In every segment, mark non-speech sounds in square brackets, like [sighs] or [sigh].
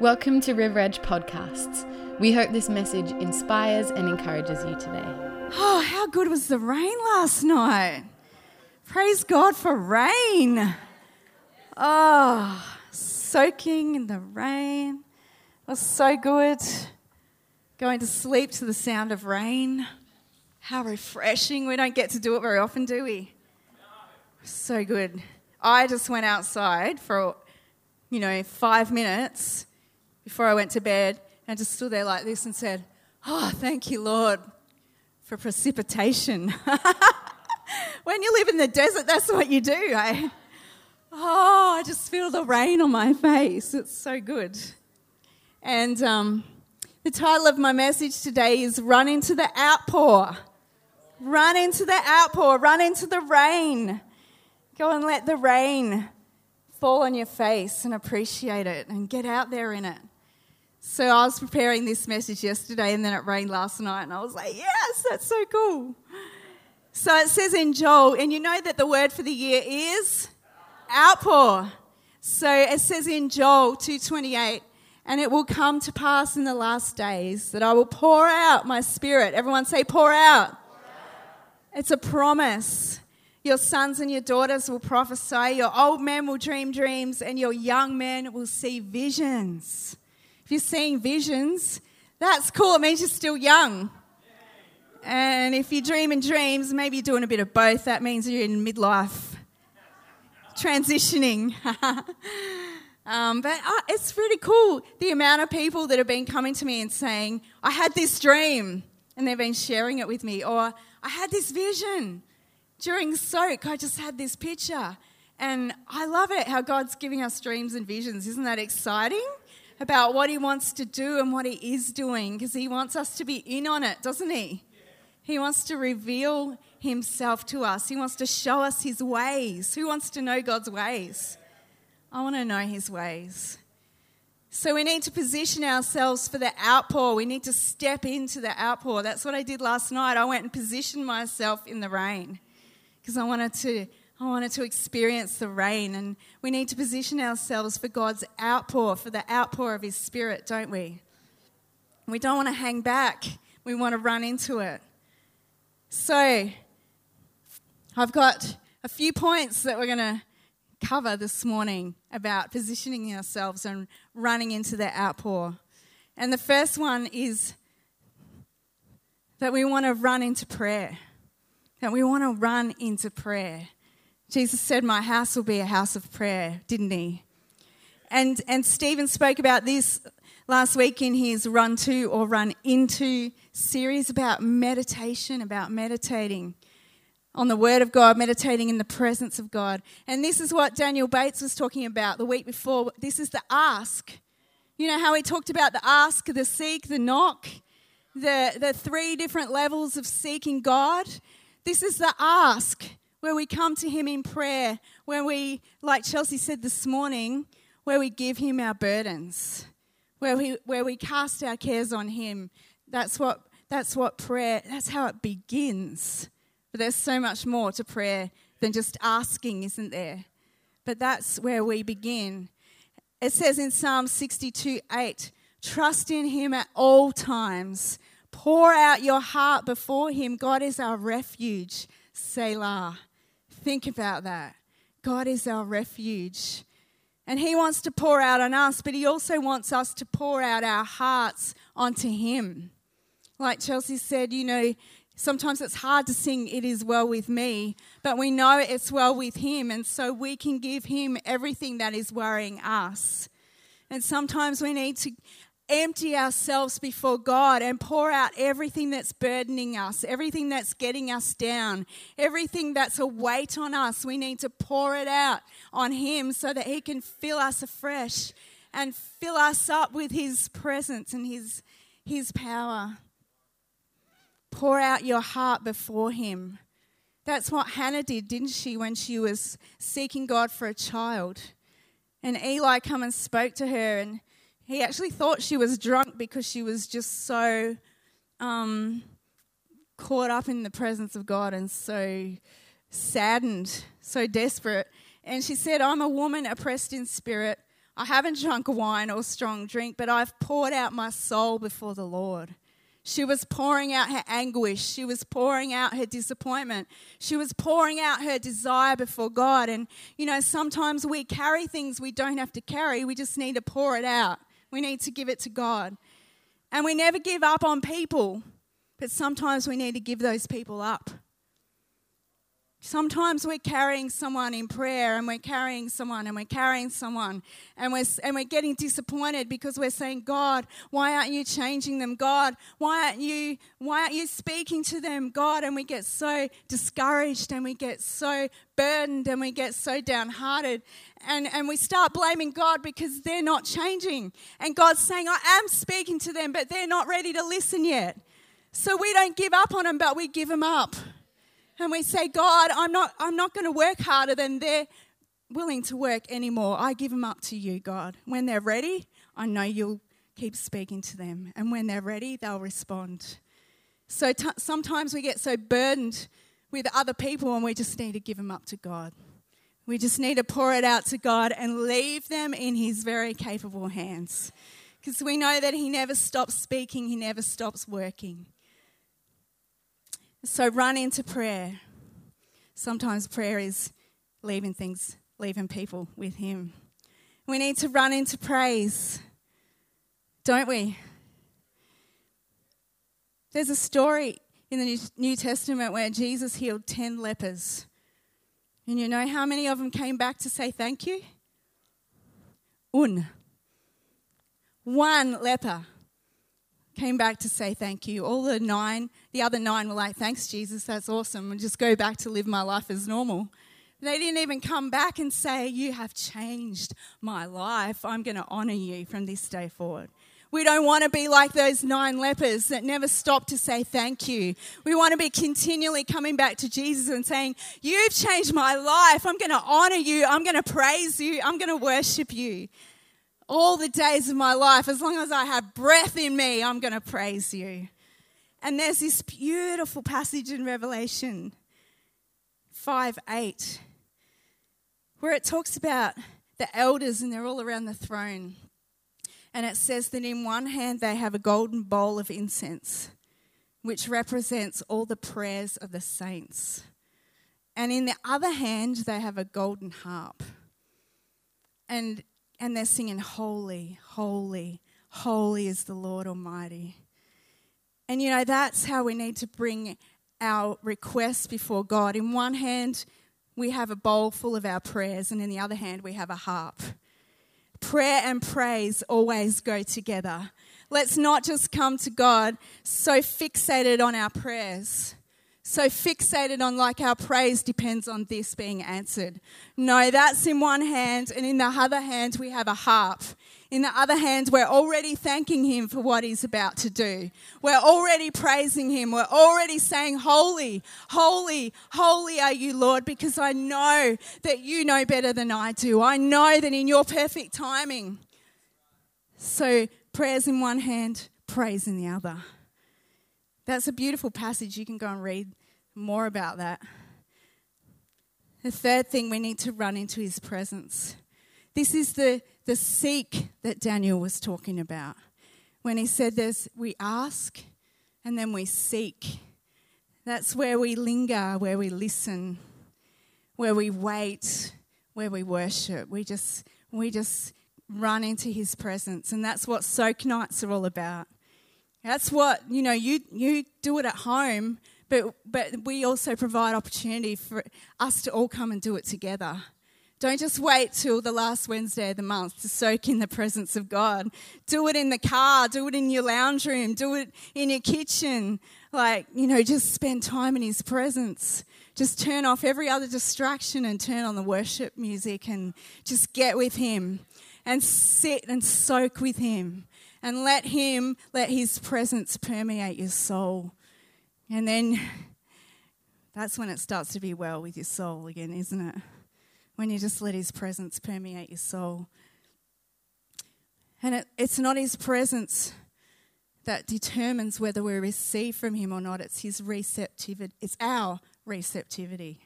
Welcome to River Edge Podcasts. We hope this message inspires and encourages you today. Oh, how good was the rain last night? Praise God for rain. Oh, soaking in the rain it was so good. Going to sleep to the sound of rain. How refreshing. We don't get to do it very often, do we? So good. I just went outside for, you know, five minutes before I went to bed and just stood there like this and said, Oh, thank you, Lord, for precipitation. [laughs] when you live in the desert, that's what you do, eh? Oh, I just feel the rain on my face. It's so good. And um, the title of my message today is Run into the Outpour. Run into the outpour, run into the rain. Go and let the rain fall on your face and appreciate it and get out there in it. So I was preparing this message yesterday and then it rained last night and I was like, yes, that's so cool. So it says in Joel, and you know that the word for the year is outpour. So it says in Joel 228, and it will come to pass in the last days that I will pour out my spirit. Everyone say, pour out. Pour out. It's a promise. Your sons and your daughters will prophesy, your old men will dream dreams, and your young men will see visions. If you're seeing visions, that's cool. It means you're still young. And if you're dreaming dreams, maybe you're doing a bit of both. That means you're in midlife, transitioning. [laughs] um, but uh, it's really cool the amount of people that have been coming to me and saying, I had this dream, and they've been sharing it with me. Or I had this vision during soak, I just had this picture. And I love it how God's giving us dreams and visions. Isn't that exciting? About what he wants to do and what he is doing because he wants us to be in on it, doesn't he? He wants to reveal himself to us. He wants to show us his ways. Who wants to know God's ways? I want to know his ways. So we need to position ourselves for the outpour. We need to step into the outpour. That's what I did last night. I went and positioned myself in the rain because I wanted to I wanted to experience the rain, and we need to position ourselves for God's outpour, for the outpour of His Spirit, don't we? We don't want to hang back, we want to run into it. So, I've got a few points that we're going to cover this morning about positioning ourselves and running into the outpour. And the first one is that we want to run into prayer. That we want to run into prayer. Jesus said, My house will be a house of prayer, didn't he? And, and Stephen spoke about this last week in his Run To or Run Into series about meditation, about meditating on the Word of God, meditating in the presence of God. And this is what Daniel Bates was talking about the week before. This is the ask. You know how he talked about the ask, the seek, the knock, the, the three different levels of seeking God? This is the ask where we come to Him in prayer, where we, like Chelsea said this morning, where we give Him our burdens, where we, where we cast our cares on Him. That's what, that's what prayer, that's how it begins. But there's so much more to prayer than just asking, isn't there? But that's where we begin. It says in Psalm 62 8, trust in Him at all times. Pour out your heart before Him. God is our refuge. Selah. Think about that. God is our refuge. And He wants to pour out on us, but He also wants us to pour out our hearts onto Him. Like Chelsea said, you know, sometimes it's hard to sing It Is Well With Me, but we know it's well with Him, and so we can give Him everything that is worrying us. And sometimes we need to empty ourselves before God and pour out everything that's burdening us, everything that's getting us down, everything that's a weight on us. We need to pour it out on Him so that He can fill us afresh and fill us up with His presence and His, His power. Pour out your heart before Him. That's what Hannah did, didn't she, when she was seeking God for a child? And Eli come and spoke to her and he actually thought she was drunk because she was just so um, caught up in the presence of God and so saddened, so desperate. And she said, I'm a woman oppressed in spirit. I haven't drunk wine or strong drink, but I've poured out my soul before the Lord. She was pouring out her anguish. She was pouring out her disappointment. She was pouring out her desire before God. And, you know, sometimes we carry things we don't have to carry. We just need to pour it out. We need to give it to God. And we never give up on people, but sometimes we need to give those people up. Sometimes we're carrying someone in prayer and we're carrying someone and we're carrying someone and we're, and we're getting disappointed because we're saying, God, why aren't you changing them? God, why aren't you, why aren't you speaking to them? God, and we get so discouraged and we get so burdened and we get so downhearted and, and we start blaming God because they're not changing. And God's saying, I am speaking to them, but they're not ready to listen yet. So we don't give up on them, but we give them up and we say, God, I'm not, I'm not going to work harder than they're willing to work anymore. I give them up to you, God. When they're ready, I know you'll keep speaking to them. And when they're ready, they'll respond. So t- sometimes we get so burdened with other people and we just need to give them up to God. We just need to pour it out to God and leave them in His very capable hands. Because we know that He never stops speaking, He never stops working. So run into prayer. Sometimes prayer is leaving things, leaving people with Him. We need to run into praise, don't we? There's a story in the New Testament where Jesus healed 10 lepers. And you know how many of them came back to say thank you? Un. One leper came back to say thank you. All the nine, the other nine were like, thanks, Jesus, that's awesome, and just go back to live my life as normal. They didn't even come back and say, You have changed my life. I'm going to honor you from this day forward. We don't want to be like those nine lepers that never stop to say thank you. We want to be continually coming back to Jesus and saying, You've changed my life. I'm going to honor you. I'm going to praise you. I'm going to worship you all the days of my life. As long as I have breath in me, I'm going to praise you. And there's this beautiful passage in Revelation 5 8 where it talks about the elders and they're all around the throne. And it says that in one hand they have a golden bowl of incense, which represents all the prayers of the saints. And in the other hand, they have a golden harp. And and they're singing, Holy, holy, holy is the Lord Almighty. And you know, that's how we need to bring our requests before God. In one hand, we have a bowl full of our prayers, and in the other hand, we have a harp. Prayer and praise always go together. Let's not just come to God so fixated on our prayers so fixated on like our praise depends on this being answered. No, that's in one hand, and in the other hand, we have a harp. In the other hand, we're already thanking Him for what He's about to do. We're already praising Him. We're already saying, Holy, holy, holy are you, Lord, because I know that you know better than I do. I know that in your perfect timing. So, prayers in one hand, praise in the other. That's a beautiful passage. You can go and read more about that. The third thing, we need to run into his presence. This is the, the seek that Daniel was talking about. When he said there's we ask and then we seek. That's where we linger, where we listen, where we wait, where we worship. We just we just run into his presence. And that's what soak nights are all about. That's what, you know, you you do it at home, but, but we also provide opportunity for us to all come and do it together. Don't just wait till the last Wednesday of the month to soak in the presence of God. Do it in the car, do it in your lounge room, do it in your kitchen. Like, you know, just spend time in His presence. Just turn off every other distraction and turn on the worship music and just get with Him and sit and soak with Him and let Him, let His presence permeate your soul. And then [laughs] that's when it starts to be well with your soul again, isn't it? When you just let His presence permeate your soul. And it, it's not His presence that determines whether we receive from Him or not, it's His receptivity, it's our receptivity.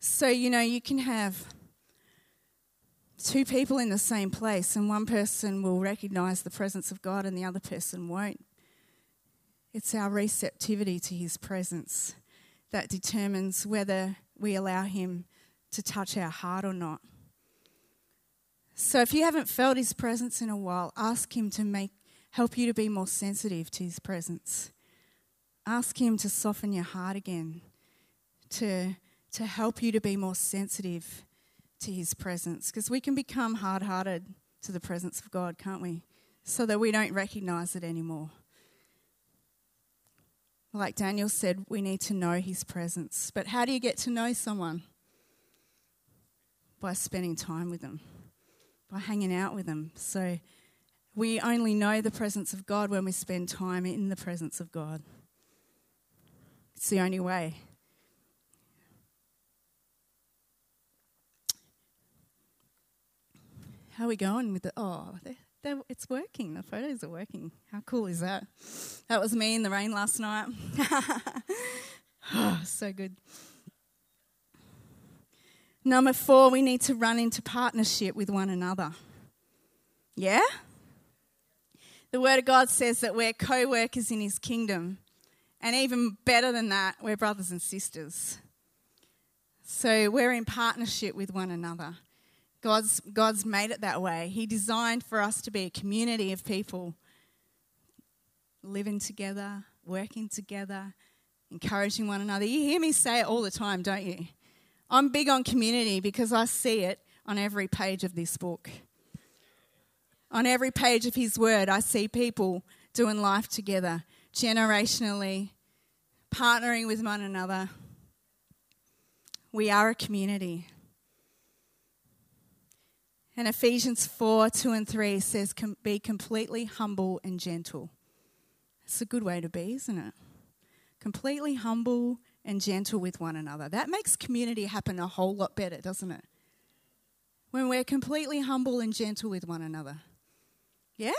So, you know, you can have two people in the same place, and one person will recognize the presence of God and the other person won't. It's our receptivity to His presence that determines whether we allow Him to touch our heart or not. So if you haven't felt His presence in a while, ask Him to make help you to be more sensitive to His presence. Ask Him to soften your heart again, to, to help you to be more sensitive to His presence. Because we can become hard hearted to the presence of God, can't we? So that we don't recognize it anymore. Like Daniel said, we need to know His presence. But how do you get to know someone? By spending time with them, by hanging out with them. So we only know the presence of God when we spend time in the presence of God. It's the only way. How are we going with the? Oh, they're, it's working. The photos are working. How cool is that? That was me in the rain last night. oh, [laughs] so good. Number four, we need to run into partnership with one another. Yeah? The Word of God says that we're co workers in His kingdom. And even better than that, we're brothers and sisters. So we're in partnership with one another. God's, God's made it that way. He designed for us to be a community of people living together, working together, encouraging one another. You hear me say it all the time, don't you? I'm big on community because I see it on every page of this book. On every page of His Word, I see people doing life together, generationally, partnering with one another. We are a community. And Ephesians 4 2 and 3 says, Be completely humble and gentle. It's a good way to be, isn't it? Completely humble and gentle with one another. That makes community happen a whole lot better, doesn't it? When we're completely humble and gentle with one another. Yeah?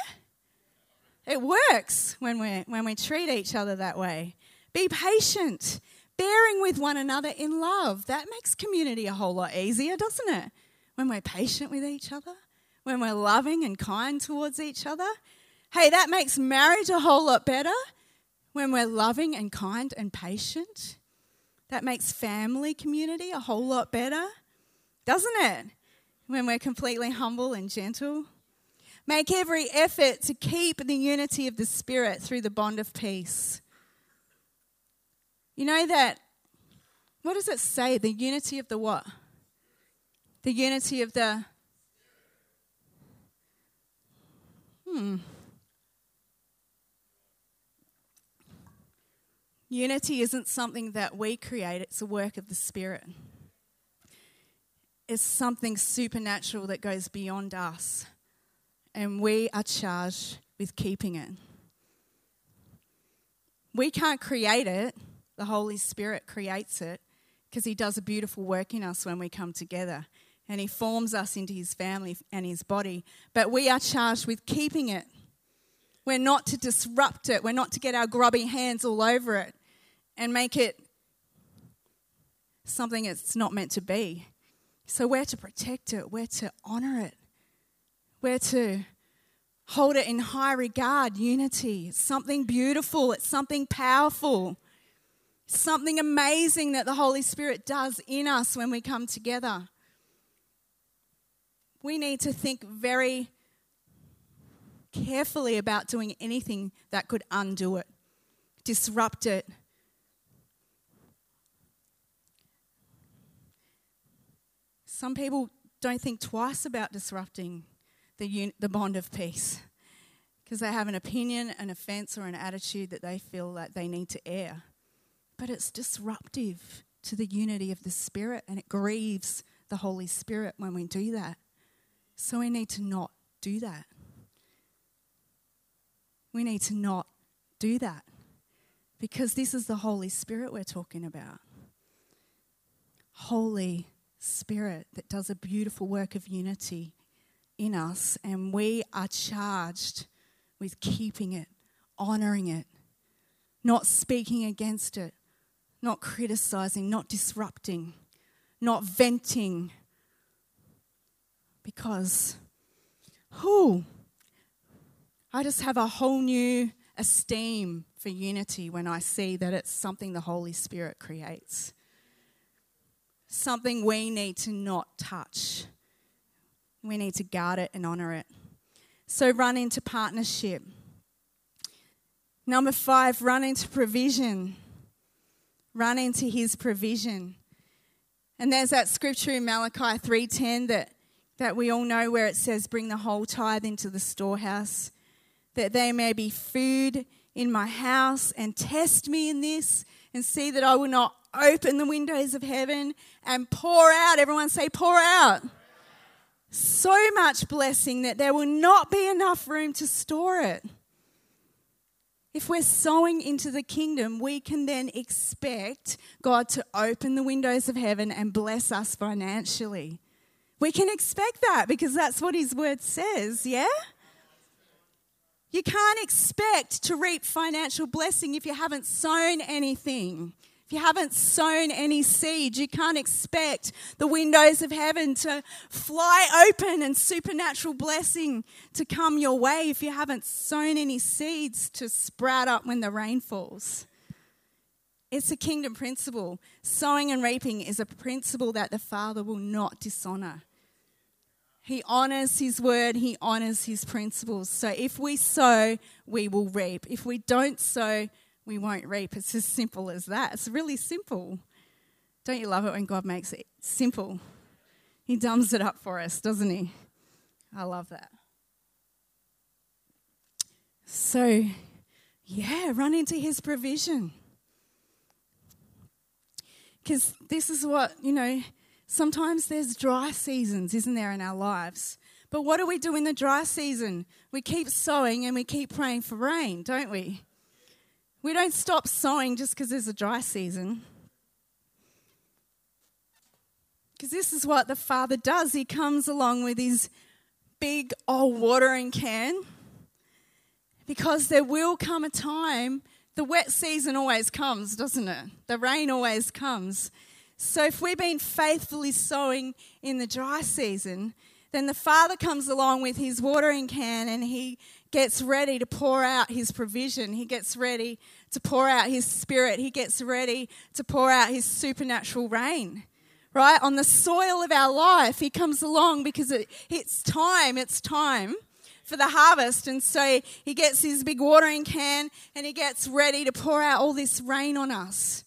It works when we when we treat each other that way. Be patient, bearing with one another in love. That makes community a whole lot easier, doesn't it? When we're patient with each other, when we're loving and kind towards each other. Hey, that makes marriage a whole lot better when we're loving and kind and patient. That makes family community a whole lot better, doesn't it? When we're completely humble and gentle. Make every effort to keep the unity of the Spirit through the bond of peace. You know that, what does it say? The unity of the what? The unity of the. Hmm. Unity isn't something that we create, it's a work of the Spirit. It's something supernatural that goes beyond us and we are charged with keeping it. We can't create it, the Holy Spirit creates it because He does a beautiful work in us when we come together and He forms us into His family and His body. But we are charged with keeping it. We're not to disrupt it, we're not to get our grubby hands all over it and make it something it's not meant to be. So we're to protect it, we're to honor it. We're to hold it in high regard, unity. It's something beautiful, it's something powerful, something amazing that the Holy Spirit does in us when we come together. We need to think very carefully about doing anything that could undo it, disrupt it. Some people don't think twice about disrupting the, the bond of peace because they have an opinion, an offense, or an attitude that they feel like they need to air. But it's disruptive to the unity of the Spirit and it grieves the Holy Spirit when we do that. So we need to not do that. We need to not do that because this is the Holy Spirit we're talking about. Holy Spirit that does a beautiful work of unity in us, and we are charged with keeping it, honoring it, not speaking against it, not criticizing, not disrupting, not venting, because, who? I just have a whole new esteem for unity when I see that it's something the Holy Spirit creates. Something we need to not touch. We need to guard it and honor it. So run into partnership. Number five, run into provision. Run into his provision. And there's that scripture in Malachi 3:10 that, that we all know where it says, Bring the whole tithe into the storehouse, that there may be food in my house, and test me in this, and see that I will not open the windows of heaven and pour out. Everyone say, pour out. So much blessing that there will not be enough room to store it. If we're sowing into the kingdom, we can then expect God to open the windows of heaven and bless us financially. We can expect that because that's what His word says, yeah? You can't expect to reap financial blessing if you haven't sown anything. If you haven't sown any seed, you can't expect the windows of heaven to fly open and supernatural blessing to come your way if you haven't sown any seeds to sprout up when the rain falls. It's a kingdom principle. Sowing and reaping is a principle that the Father will not dishonor. He honors his word, he honors his principles. So if we sow, we will reap. If we don't sow, we won't reap. It's as simple as that. It's really simple. Don't you love it when God makes it simple? He dumbs it up for us, doesn't he? I love that. So, yeah, run into his provision. Because this is what, you know, sometimes there's dry seasons, isn't there, in our lives? But what do we do in the dry season? We keep sowing and we keep praying for rain, don't we? We don't stop sowing just because there's a dry season. Because this is what the Father does. He comes along with his big old watering can. Because there will come a time, the wet season always comes, doesn't it? The rain always comes. So if we've been faithfully sowing in the dry season, then the Father comes along with his watering can and he gets ready to pour out his provision. He gets ready to pour out his spirit. He gets ready to pour out his supernatural rain. Right? On the soil of our life, he comes along because it, it's time, it's time for the harvest. And so he gets his big watering can and he gets ready to pour out all this rain on us.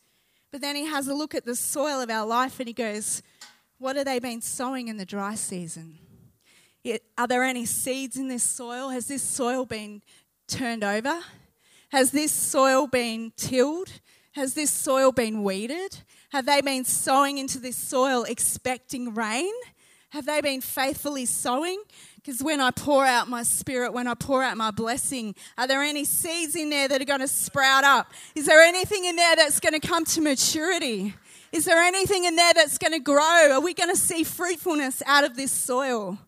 But then he has a look at the soil of our life and he goes, What have they been sowing in the dry season? Are there any seeds in this soil? Has this soil been turned over? Has this soil been tilled? Has this soil been weeded? Have they been sowing into this soil expecting rain? Have they been faithfully sowing? Because when I pour out my spirit, when I pour out my blessing, are there any seeds in there that are going to sprout up? Is there anything in there that's going to come to maturity? Is there anything in there that's going to grow? Are we going to see fruitfulness out of this soil?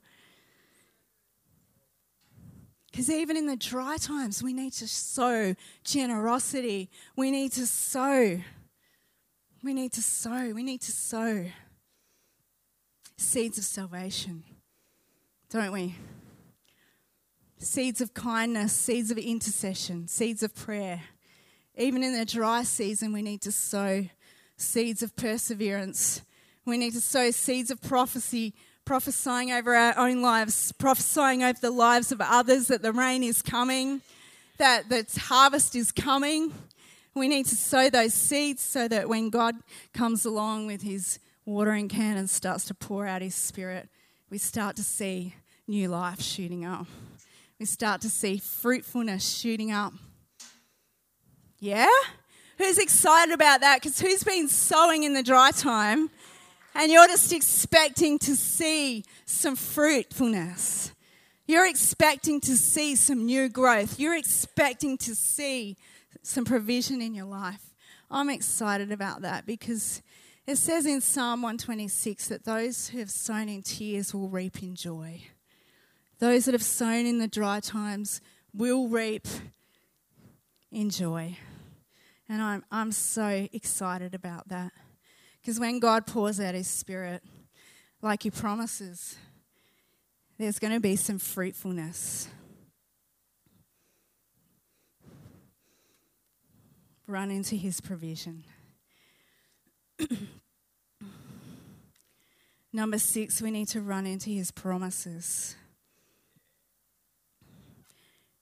Because even in the dry times, we need to sow generosity. We need to sow. We need to sow. We need to sow seeds of salvation, don't we? Seeds of kindness, seeds of intercession, seeds of prayer. Even in the dry season, we need to sow seeds of perseverance. We need to sow seeds of prophecy prophesying over our own lives, prophesying over the lives of others that the rain is coming, that the harvest is coming. We need to sow those seeds so that when God comes along with his watering can and starts to pour out his spirit, we start to see new life shooting up. We start to see fruitfulness shooting up. Yeah? Who's excited about that? Because who's been sowing in the dry time and you're just expecting to see some fruitfulness. You're expecting to see some new growth. You're expecting to see some provision in your life. I'm excited about that because it says in Psalm 126 that those who have sown in tears will reap in joy. Those that have sown in the dry times will reap in joy. And I'm, I'm so excited about that. Because when God pours out His Spirit, like He promises, there's going to be some fruitfulness. Run into his provision. [clears throat] Number six, we need to run into his promises.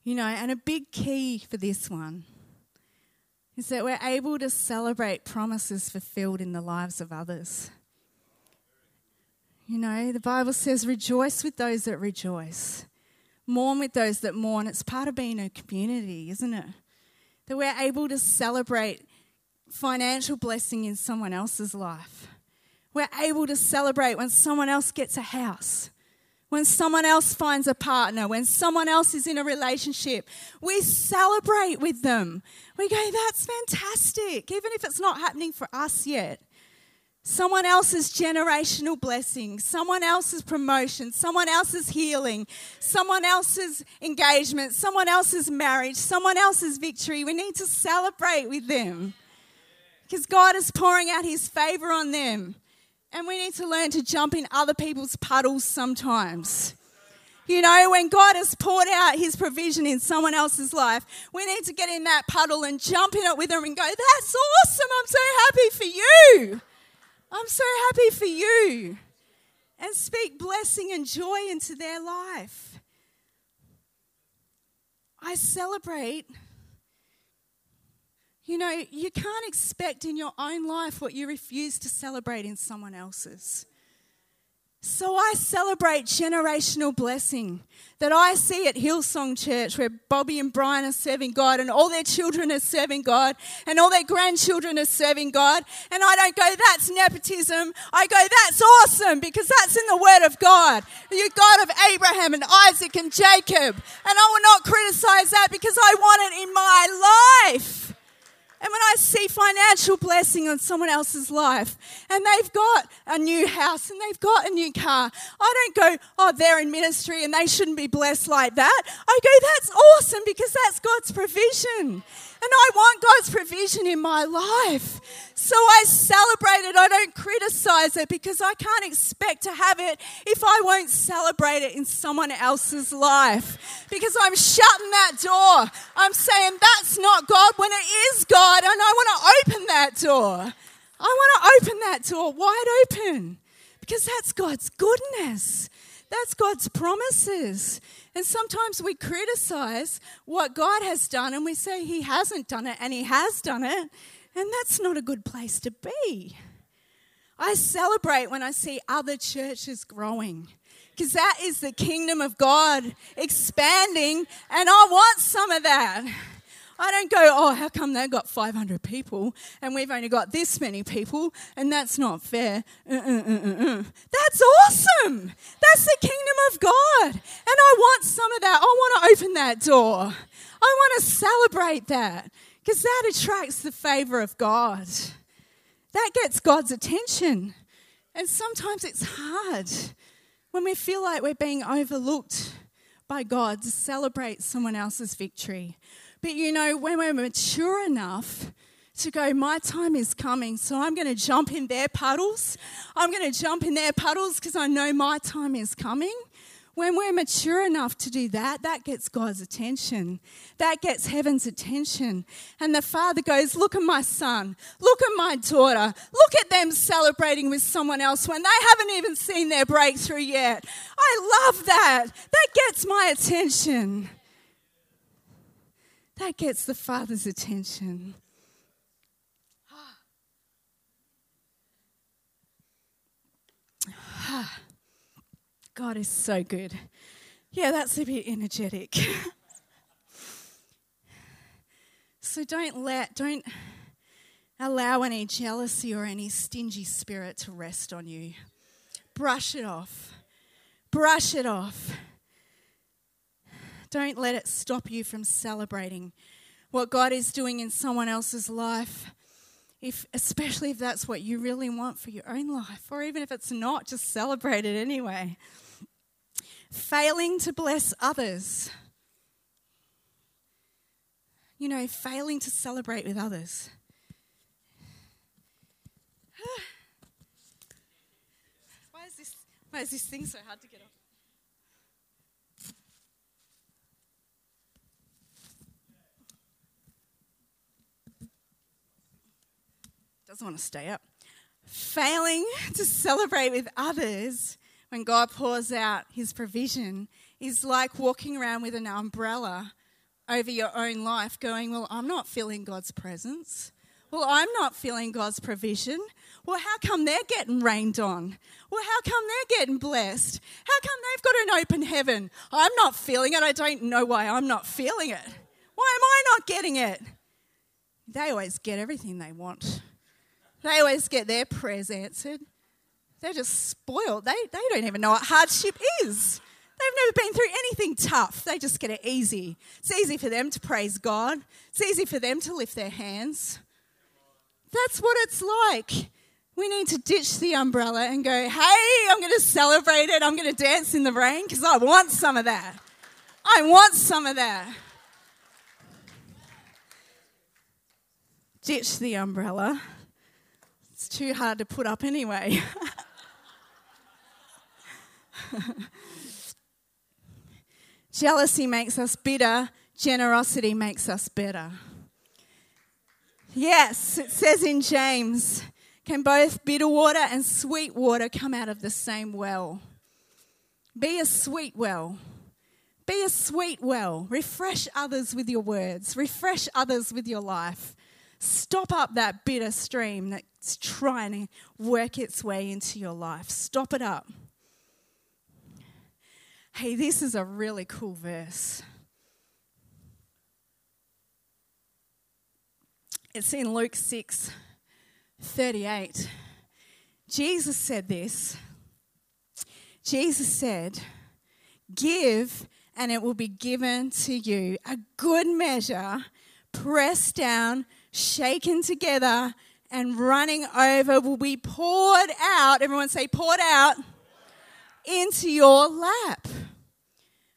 You know, and a big key for this one is that we're able to celebrate promises fulfilled in the lives of others. You know, the Bible says, rejoice with those that rejoice, mourn with those that mourn. It's part of being a community, isn't it? That we're able to celebrate financial blessing in someone else's life. We're able to celebrate when someone else gets a house, when someone else finds a partner, when someone else is in a relationship. We celebrate with them. We go, that's fantastic, even if it's not happening for us yet. Someone else's generational blessing, someone else's promotion, someone else's healing, someone else's engagement, someone else's marriage, someone else's victory. We need to celebrate with them because God is pouring out His favor on them. And we need to learn to jump in other people's puddles sometimes. You know, when God has poured out his provision in someone else's life, we need to get in that puddle and jump in it with them and go, That's awesome. I'm so happy for you. I'm so happy for you. And speak blessing and joy into their life. I celebrate you know, you can't expect in your own life what you refuse to celebrate in someone else's. So I celebrate generational blessing that I see at Hillsong Church where Bobbie and Brian are serving God and all their children are serving God and all their grandchildren are serving God. And I don't go, that's nepotism. I go, that's awesome because that's in the Word of God. The God of Abraham and Isaac and Jacob. And I will not criticize that because I want it in my life. And when I see financial blessing on someone else's life and they've got a new house and they've got a new car, I don't go, oh, they're in ministry and they shouldn't be blessed like that. I go, that's awesome because that's God's provision. And I want God's provision in my life. So I celebrate it. I don't criticize it because I can't expect to have it if I won't celebrate it in someone else's life. Because I'm shutting that door. I'm saying that's not God when it is door. I want to open that door wide open because that's God's goodness. That's God's promises. And sometimes we criticize what God has done and we say He hasn't done it and He has done it. And that's not a good place to be. I celebrate when I see other churches growing because that is the kingdom of God expanding, and I want some of that. I don't go, oh, how come they've got 500 people and we've only got this many people and that's not fair. Uh, uh, uh, that's awesome. That's the kingdom of God. And I want some of that. I want to open that door. I want to celebrate that because that attracts the favor of God. That gets God's attention. And sometimes it's hard when we feel like we're being overlooked by God to celebrate someone else's victory but you know, when we're mature enough to go, my time is coming, so I'm going to jump in their puddles. I'm going to jump in their puddles because I know my time is coming. When we're mature enough to do that, that gets God's attention. That gets heaven's attention. And the Father goes, Look at my son. Look at my daughter. Look at them celebrating with someone else when they haven't even seen their breakthrough yet. I love that. That gets my attention. That gets the Father's attention. [sighs] God is so good. Yeah, that's a bit energetic. [laughs] so don't let, don't allow any jealousy or any stingy spirit to rest on you. Brush it off. Brush it off. Don't let it stop you from celebrating what God is doing in someone else's life. If, especially if that's what you really want for your own life, or even if it's not, just celebrate it anyway. Failing to bless others. You know, failing to celebrate with others. [sighs] why is this why is this thing so hard to get off? Doesn't want to stay up. Failing to celebrate with others when God pours out his provision is like walking around with an umbrella over your own life, going, Well, I'm not feeling God's presence. Well, I'm not feeling God's provision. Well, how come they're getting rained on? Well, how come they're getting blessed? How come they've got an open heaven? I'm not feeling it. I don't know why I'm not feeling it. Why am I not getting it? They always get everything they want. They always get their prayers answered. They're just spoiled. They, they don't even know what hardship is. They've never been through anything tough. They just get it easy. It's easy for them to praise God, it's easy for them to lift their hands. That's what it's like. We need to ditch the umbrella and go, hey, I'm going to celebrate it. I'm going to dance in the rain because I want some of that. I want some of that. Ditch the umbrella. Too hard to put up anyway. [laughs] Jealousy makes us bitter, generosity makes us better. Yes, it says in James, can both bitter water and sweet water come out of the same well? Be a sweet well. Be a sweet well. Refresh others with your words, refresh others with your life. Stop up that bitter stream that's trying to work its way into your life. Stop it up. Hey, this is a really cool verse. It's in Luke 6 38. Jesus said this. Jesus said, Give, and it will be given to you a good measure, pressed down, shaken together, and running over will be poured out. Everyone say, poured out into your lap.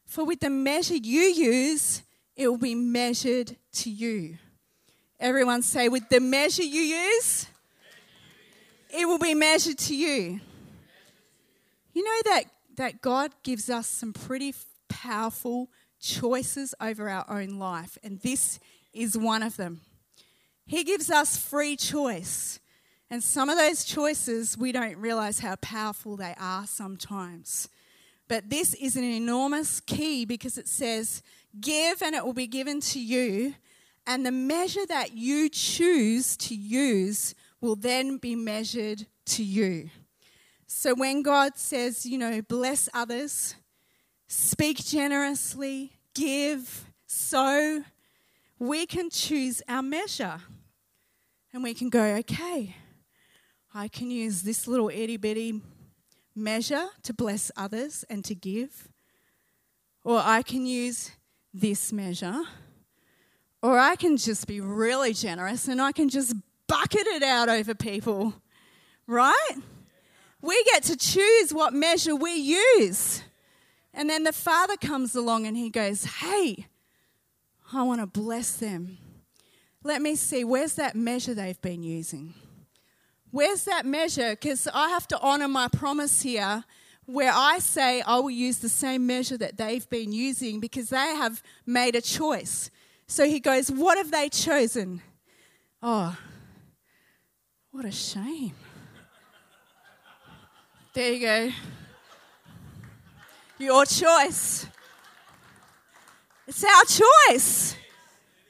For with the measure you use, it will be measured to you. Everyone say, with the measure you use, it will be measured to you. You know that, that God gives us some pretty powerful choices over our own life, and this is one of them. He gives us free choice. And some of those choices, we don't realize how powerful they are sometimes. But this is an enormous key because it says, Give and it will be given to you. And the measure that you choose to use will then be measured to you. So when God says, you know, bless others, speak generously, give, sow, we can choose our measure. And we can go, okay, I can use this little itty bitty measure to bless others and to give. Or I can use this measure. Or I can just be really generous and I can just bucket it out over people. Right? We get to choose what measure we use. And then the Father comes along and he goes, Hey, I want to bless them. Let me see, where's that measure they've been using? Where's that measure? Because I have to honor my promise here where I say I will use the same measure that they've been using because they have made a choice. So he goes, What have they chosen? Oh, what a shame. There you go. Your choice. It's our choice.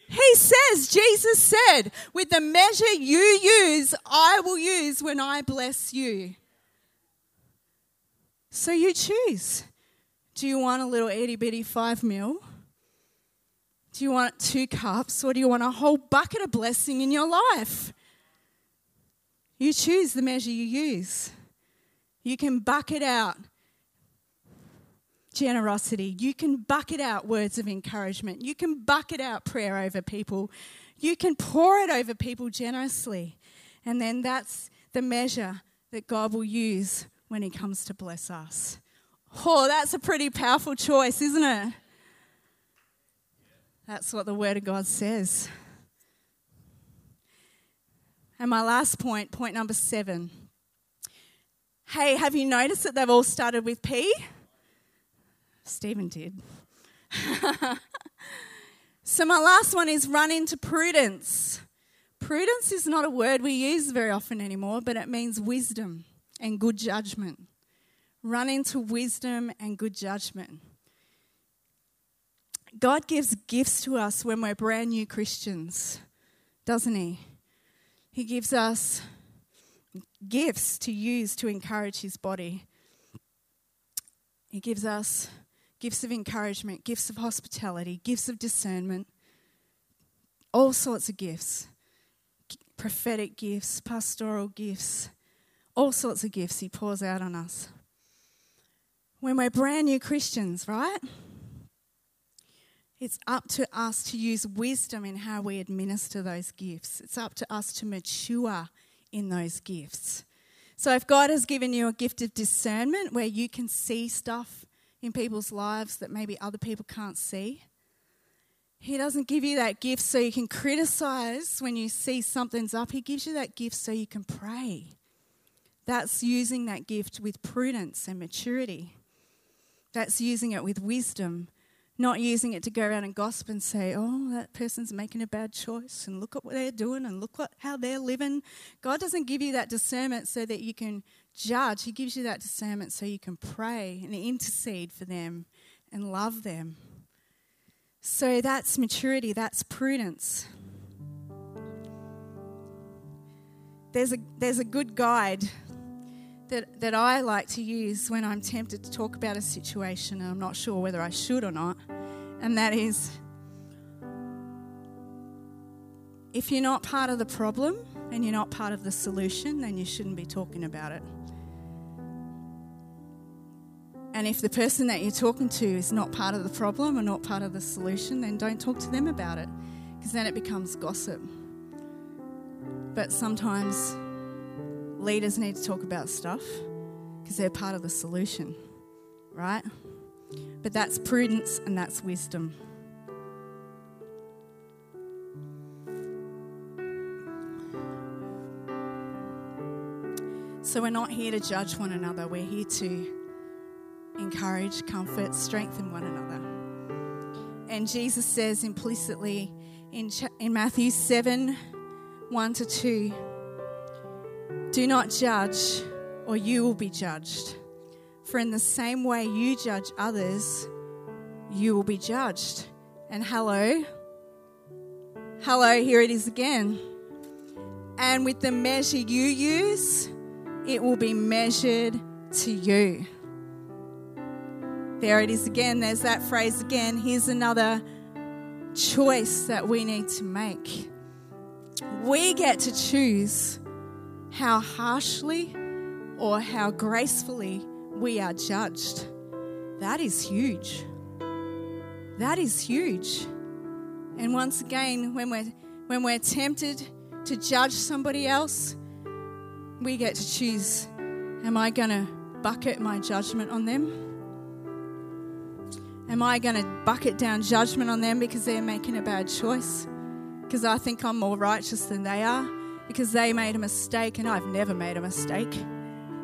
He says, Jesus said, with the measure you use, I will use when I bless you. So you choose. Do you want a little itty bitty five mil? Do you want two cups or do you want a whole bucket of blessing in your life? You choose the measure you use. You can bucket out generosity. You can bucket out words of encouragement. You can bucket out prayer over people. You can pour it over people generously. And then that's the measure that God will use when He comes to bless us. Oh, that's a pretty powerful choice, isn't it? That's what the Word of God says. And my last point, point number seven. Hey, have you noticed that they've all started with P? Stephen did. [laughs] so, my last one is run into prudence. Prudence is not a word we use very often anymore, but it means wisdom and good judgment. Run into wisdom and good judgment. God gives gifts to us when we're brand new Christians, doesn't He? He gives us gifts to use to encourage His body. He gives us gifts of encouragement, gifts of hospitality, gifts of discernment, all sorts of gifts prophetic gifts, pastoral gifts, all sorts of gifts He pours out on us. When we're brand new Christians, right? It's up to us to use wisdom in how we administer those gifts. It's up to us to mature in those gifts. So, if God has given you a gift of discernment where you can see stuff in people's lives that maybe other people can't see, He doesn't give you that gift so you can criticize when you see something's up. He gives you that gift so you can pray. That's using that gift with prudence and maturity. That's using it with wisdom not using it to go around and gossip and say, oh, that person's making a bad choice and look at what they're doing and look what, how they're living. God doesn't give you that discernment so that you can judge. He gives you that discernment so you can pray and intercede for them and love them. So that's maturity, that's prudence. There's a, there's a good guide that, that I like to use when I'm tempted to talk about a situation and I'm not sure whether I should or not, and that is if you're not part of the problem and you're not part of the solution, then you shouldn't be talking about it. And if the person that you're talking to is not part of the problem or not part of the solution, then don't talk to them about it because then it becomes gossip. But sometimes leaders need to talk about stuff because they're part of the solution, right? But that's prudence and that's wisdom. So we're not here to judge one another, we're here to encourage, comfort, strengthen one another. And Jesus says implicitly in, in Matthew 7 1 to 2 do not judge, or you will be judged. For in the same way you judge others, you will be judged. And hello, hello, here it is again. And with the measure you use, it will be measured to you. There it is again. There's that phrase again. Here's another choice that we need to make. We get to choose how harshly or how gracefully we are judged. That is huge. That is huge. And once again, when we're, when we're tempted to judge somebody else, we get to choose am I going to bucket my judgment on them? Am I going to bucket down judgment on them because they're making a bad choice? Because I think I'm more righteous than they are? Because they made a mistake and I've never made a mistake.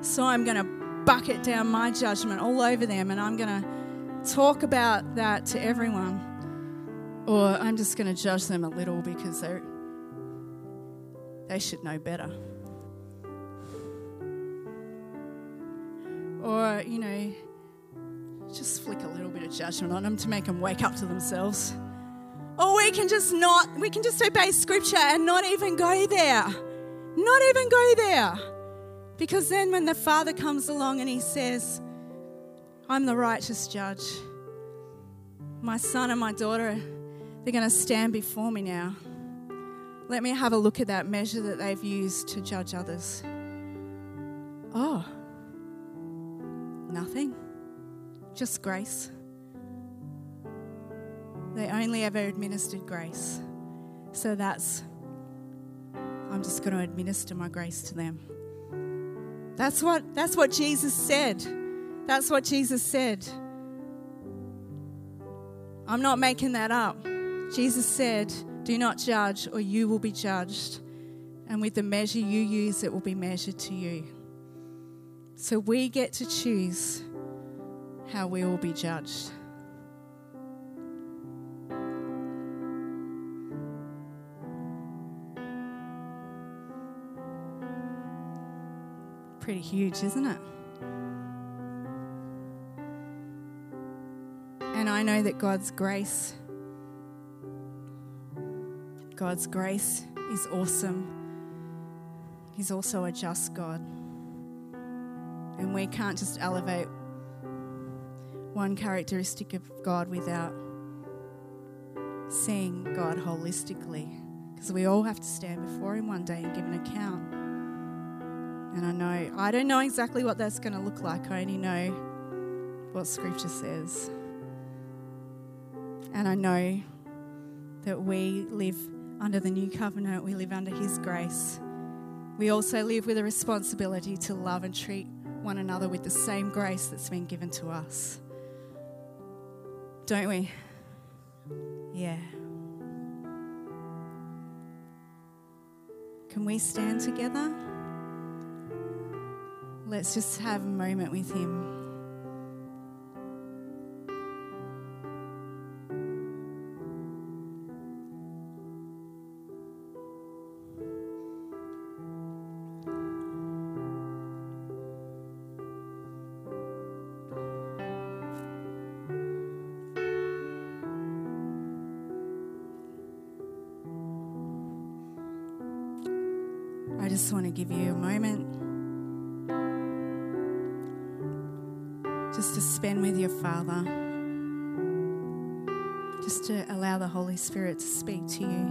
So I'm going to bucket down my judgment all over them and I'm going to talk about that to everyone. Or I'm just going to judge them a little because they they should know better. Or, you know, just flick a little bit of judgment on them to make them wake up to themselves. Or we can just not, we can just obey scripture and not even go there. Not even go there. Because then when the Father comes along and he says, I'm the righteous judge, my son and my daughter, they're going to stand before me now. Let me have a look at that measure that they've used to judge others. Oh, nothing. Just grace. They only ever administered grace. So that's, I'm just going to administer my grace to them. That's what, that's what Jesus said. That's what Jesus said. I'm not making that up. Jesus said, Do not judge, or you will be judged. And with the measure you use, it will be measured to you. So we get to choose how we will be judged. Pretty huge, isn't it? And I know that God's grace, God's grace is awesome. He's also a just God. And we can't just elevate one characteristic of God without seeing God holistically. Because we all have to stand before Him one day and give an account. And I know, I don't know exactly what that's going to look like. I only know what Scripture says. And I know that we live under the new covenant, we live under His grace. We also live with a responsibility to love and treat one another with the same grace that's been given to us. Don't we? Yeah. Can we stand together? Let's just have a moment with Him. I just want to give you a moment just to spend with your Father, just to allow the Holy Spirit to speak to you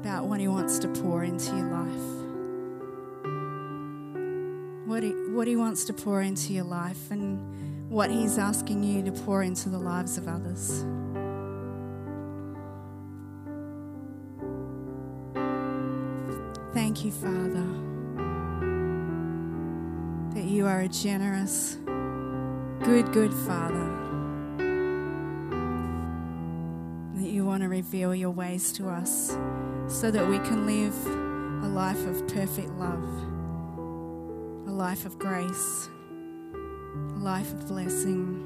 about what He wants to pour into your life. What he, what he wants to pour into your life and what He's asking you to pour into the lives of others. Thank you, Father, you are a generous, good, good Father. That you want to reveal your ways to us so that we can live a life of perfect love, a life of grace, a life of blessing,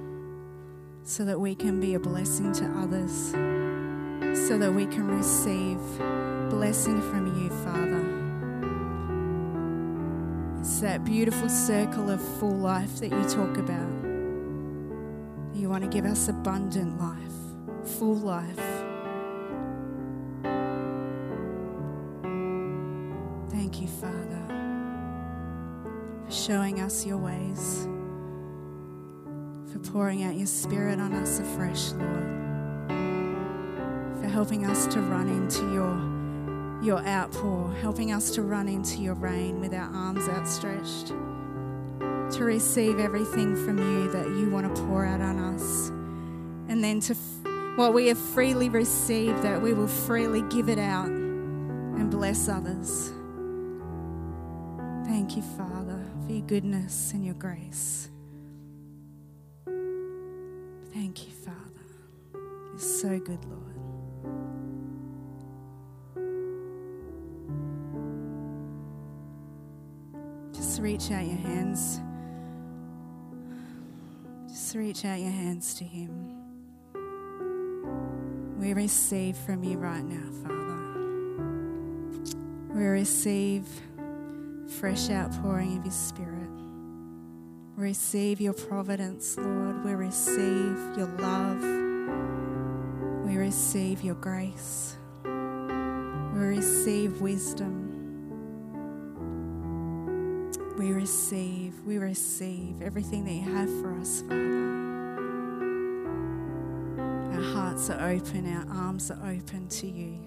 so that we can be a blessing to others, so that we can receive blessing from you, Father. That beautiful circle of full life that you talk about. You want to give us abundant life, full life. Thank you, Father, for showing us your ways, for pouring out your Spirit on us afresh, Lord, for helping us to run into your your outpour, helping us to run into your rain with our arms outstretched, to receive everything from you that you want to pour out on us. And then to what we have freely received, that we will freely give it out and bless others. Thank you, Father, for your goodness and your grace. Thank you, Father. You're so good, Lord. Reach out your hands. Just reach out your hands to Him. We receive from you right now, Father. We receive fresh outpouring of your Spirit. Receive your providence, Lord. We receive your love. We receive your grace. We receive wisdom. We receive, we receive everything that you have for us, Father. Our hearts are open, our arms are open to you.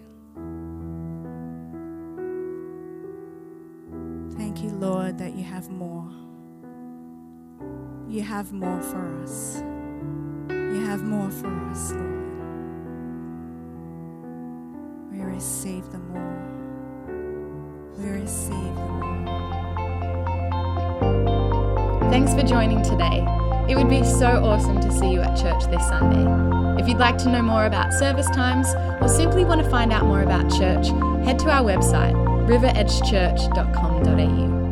Thank you, Lord, that you have more. You have more for us. You have more for us, Lord. We receive the more. We receive the more. Thanks for joining today. It would be so awesome to see you at church this Sunday. If you'd like to know more about service times or simply want to find out more about church, head to our website, riveredgechurch.com.au.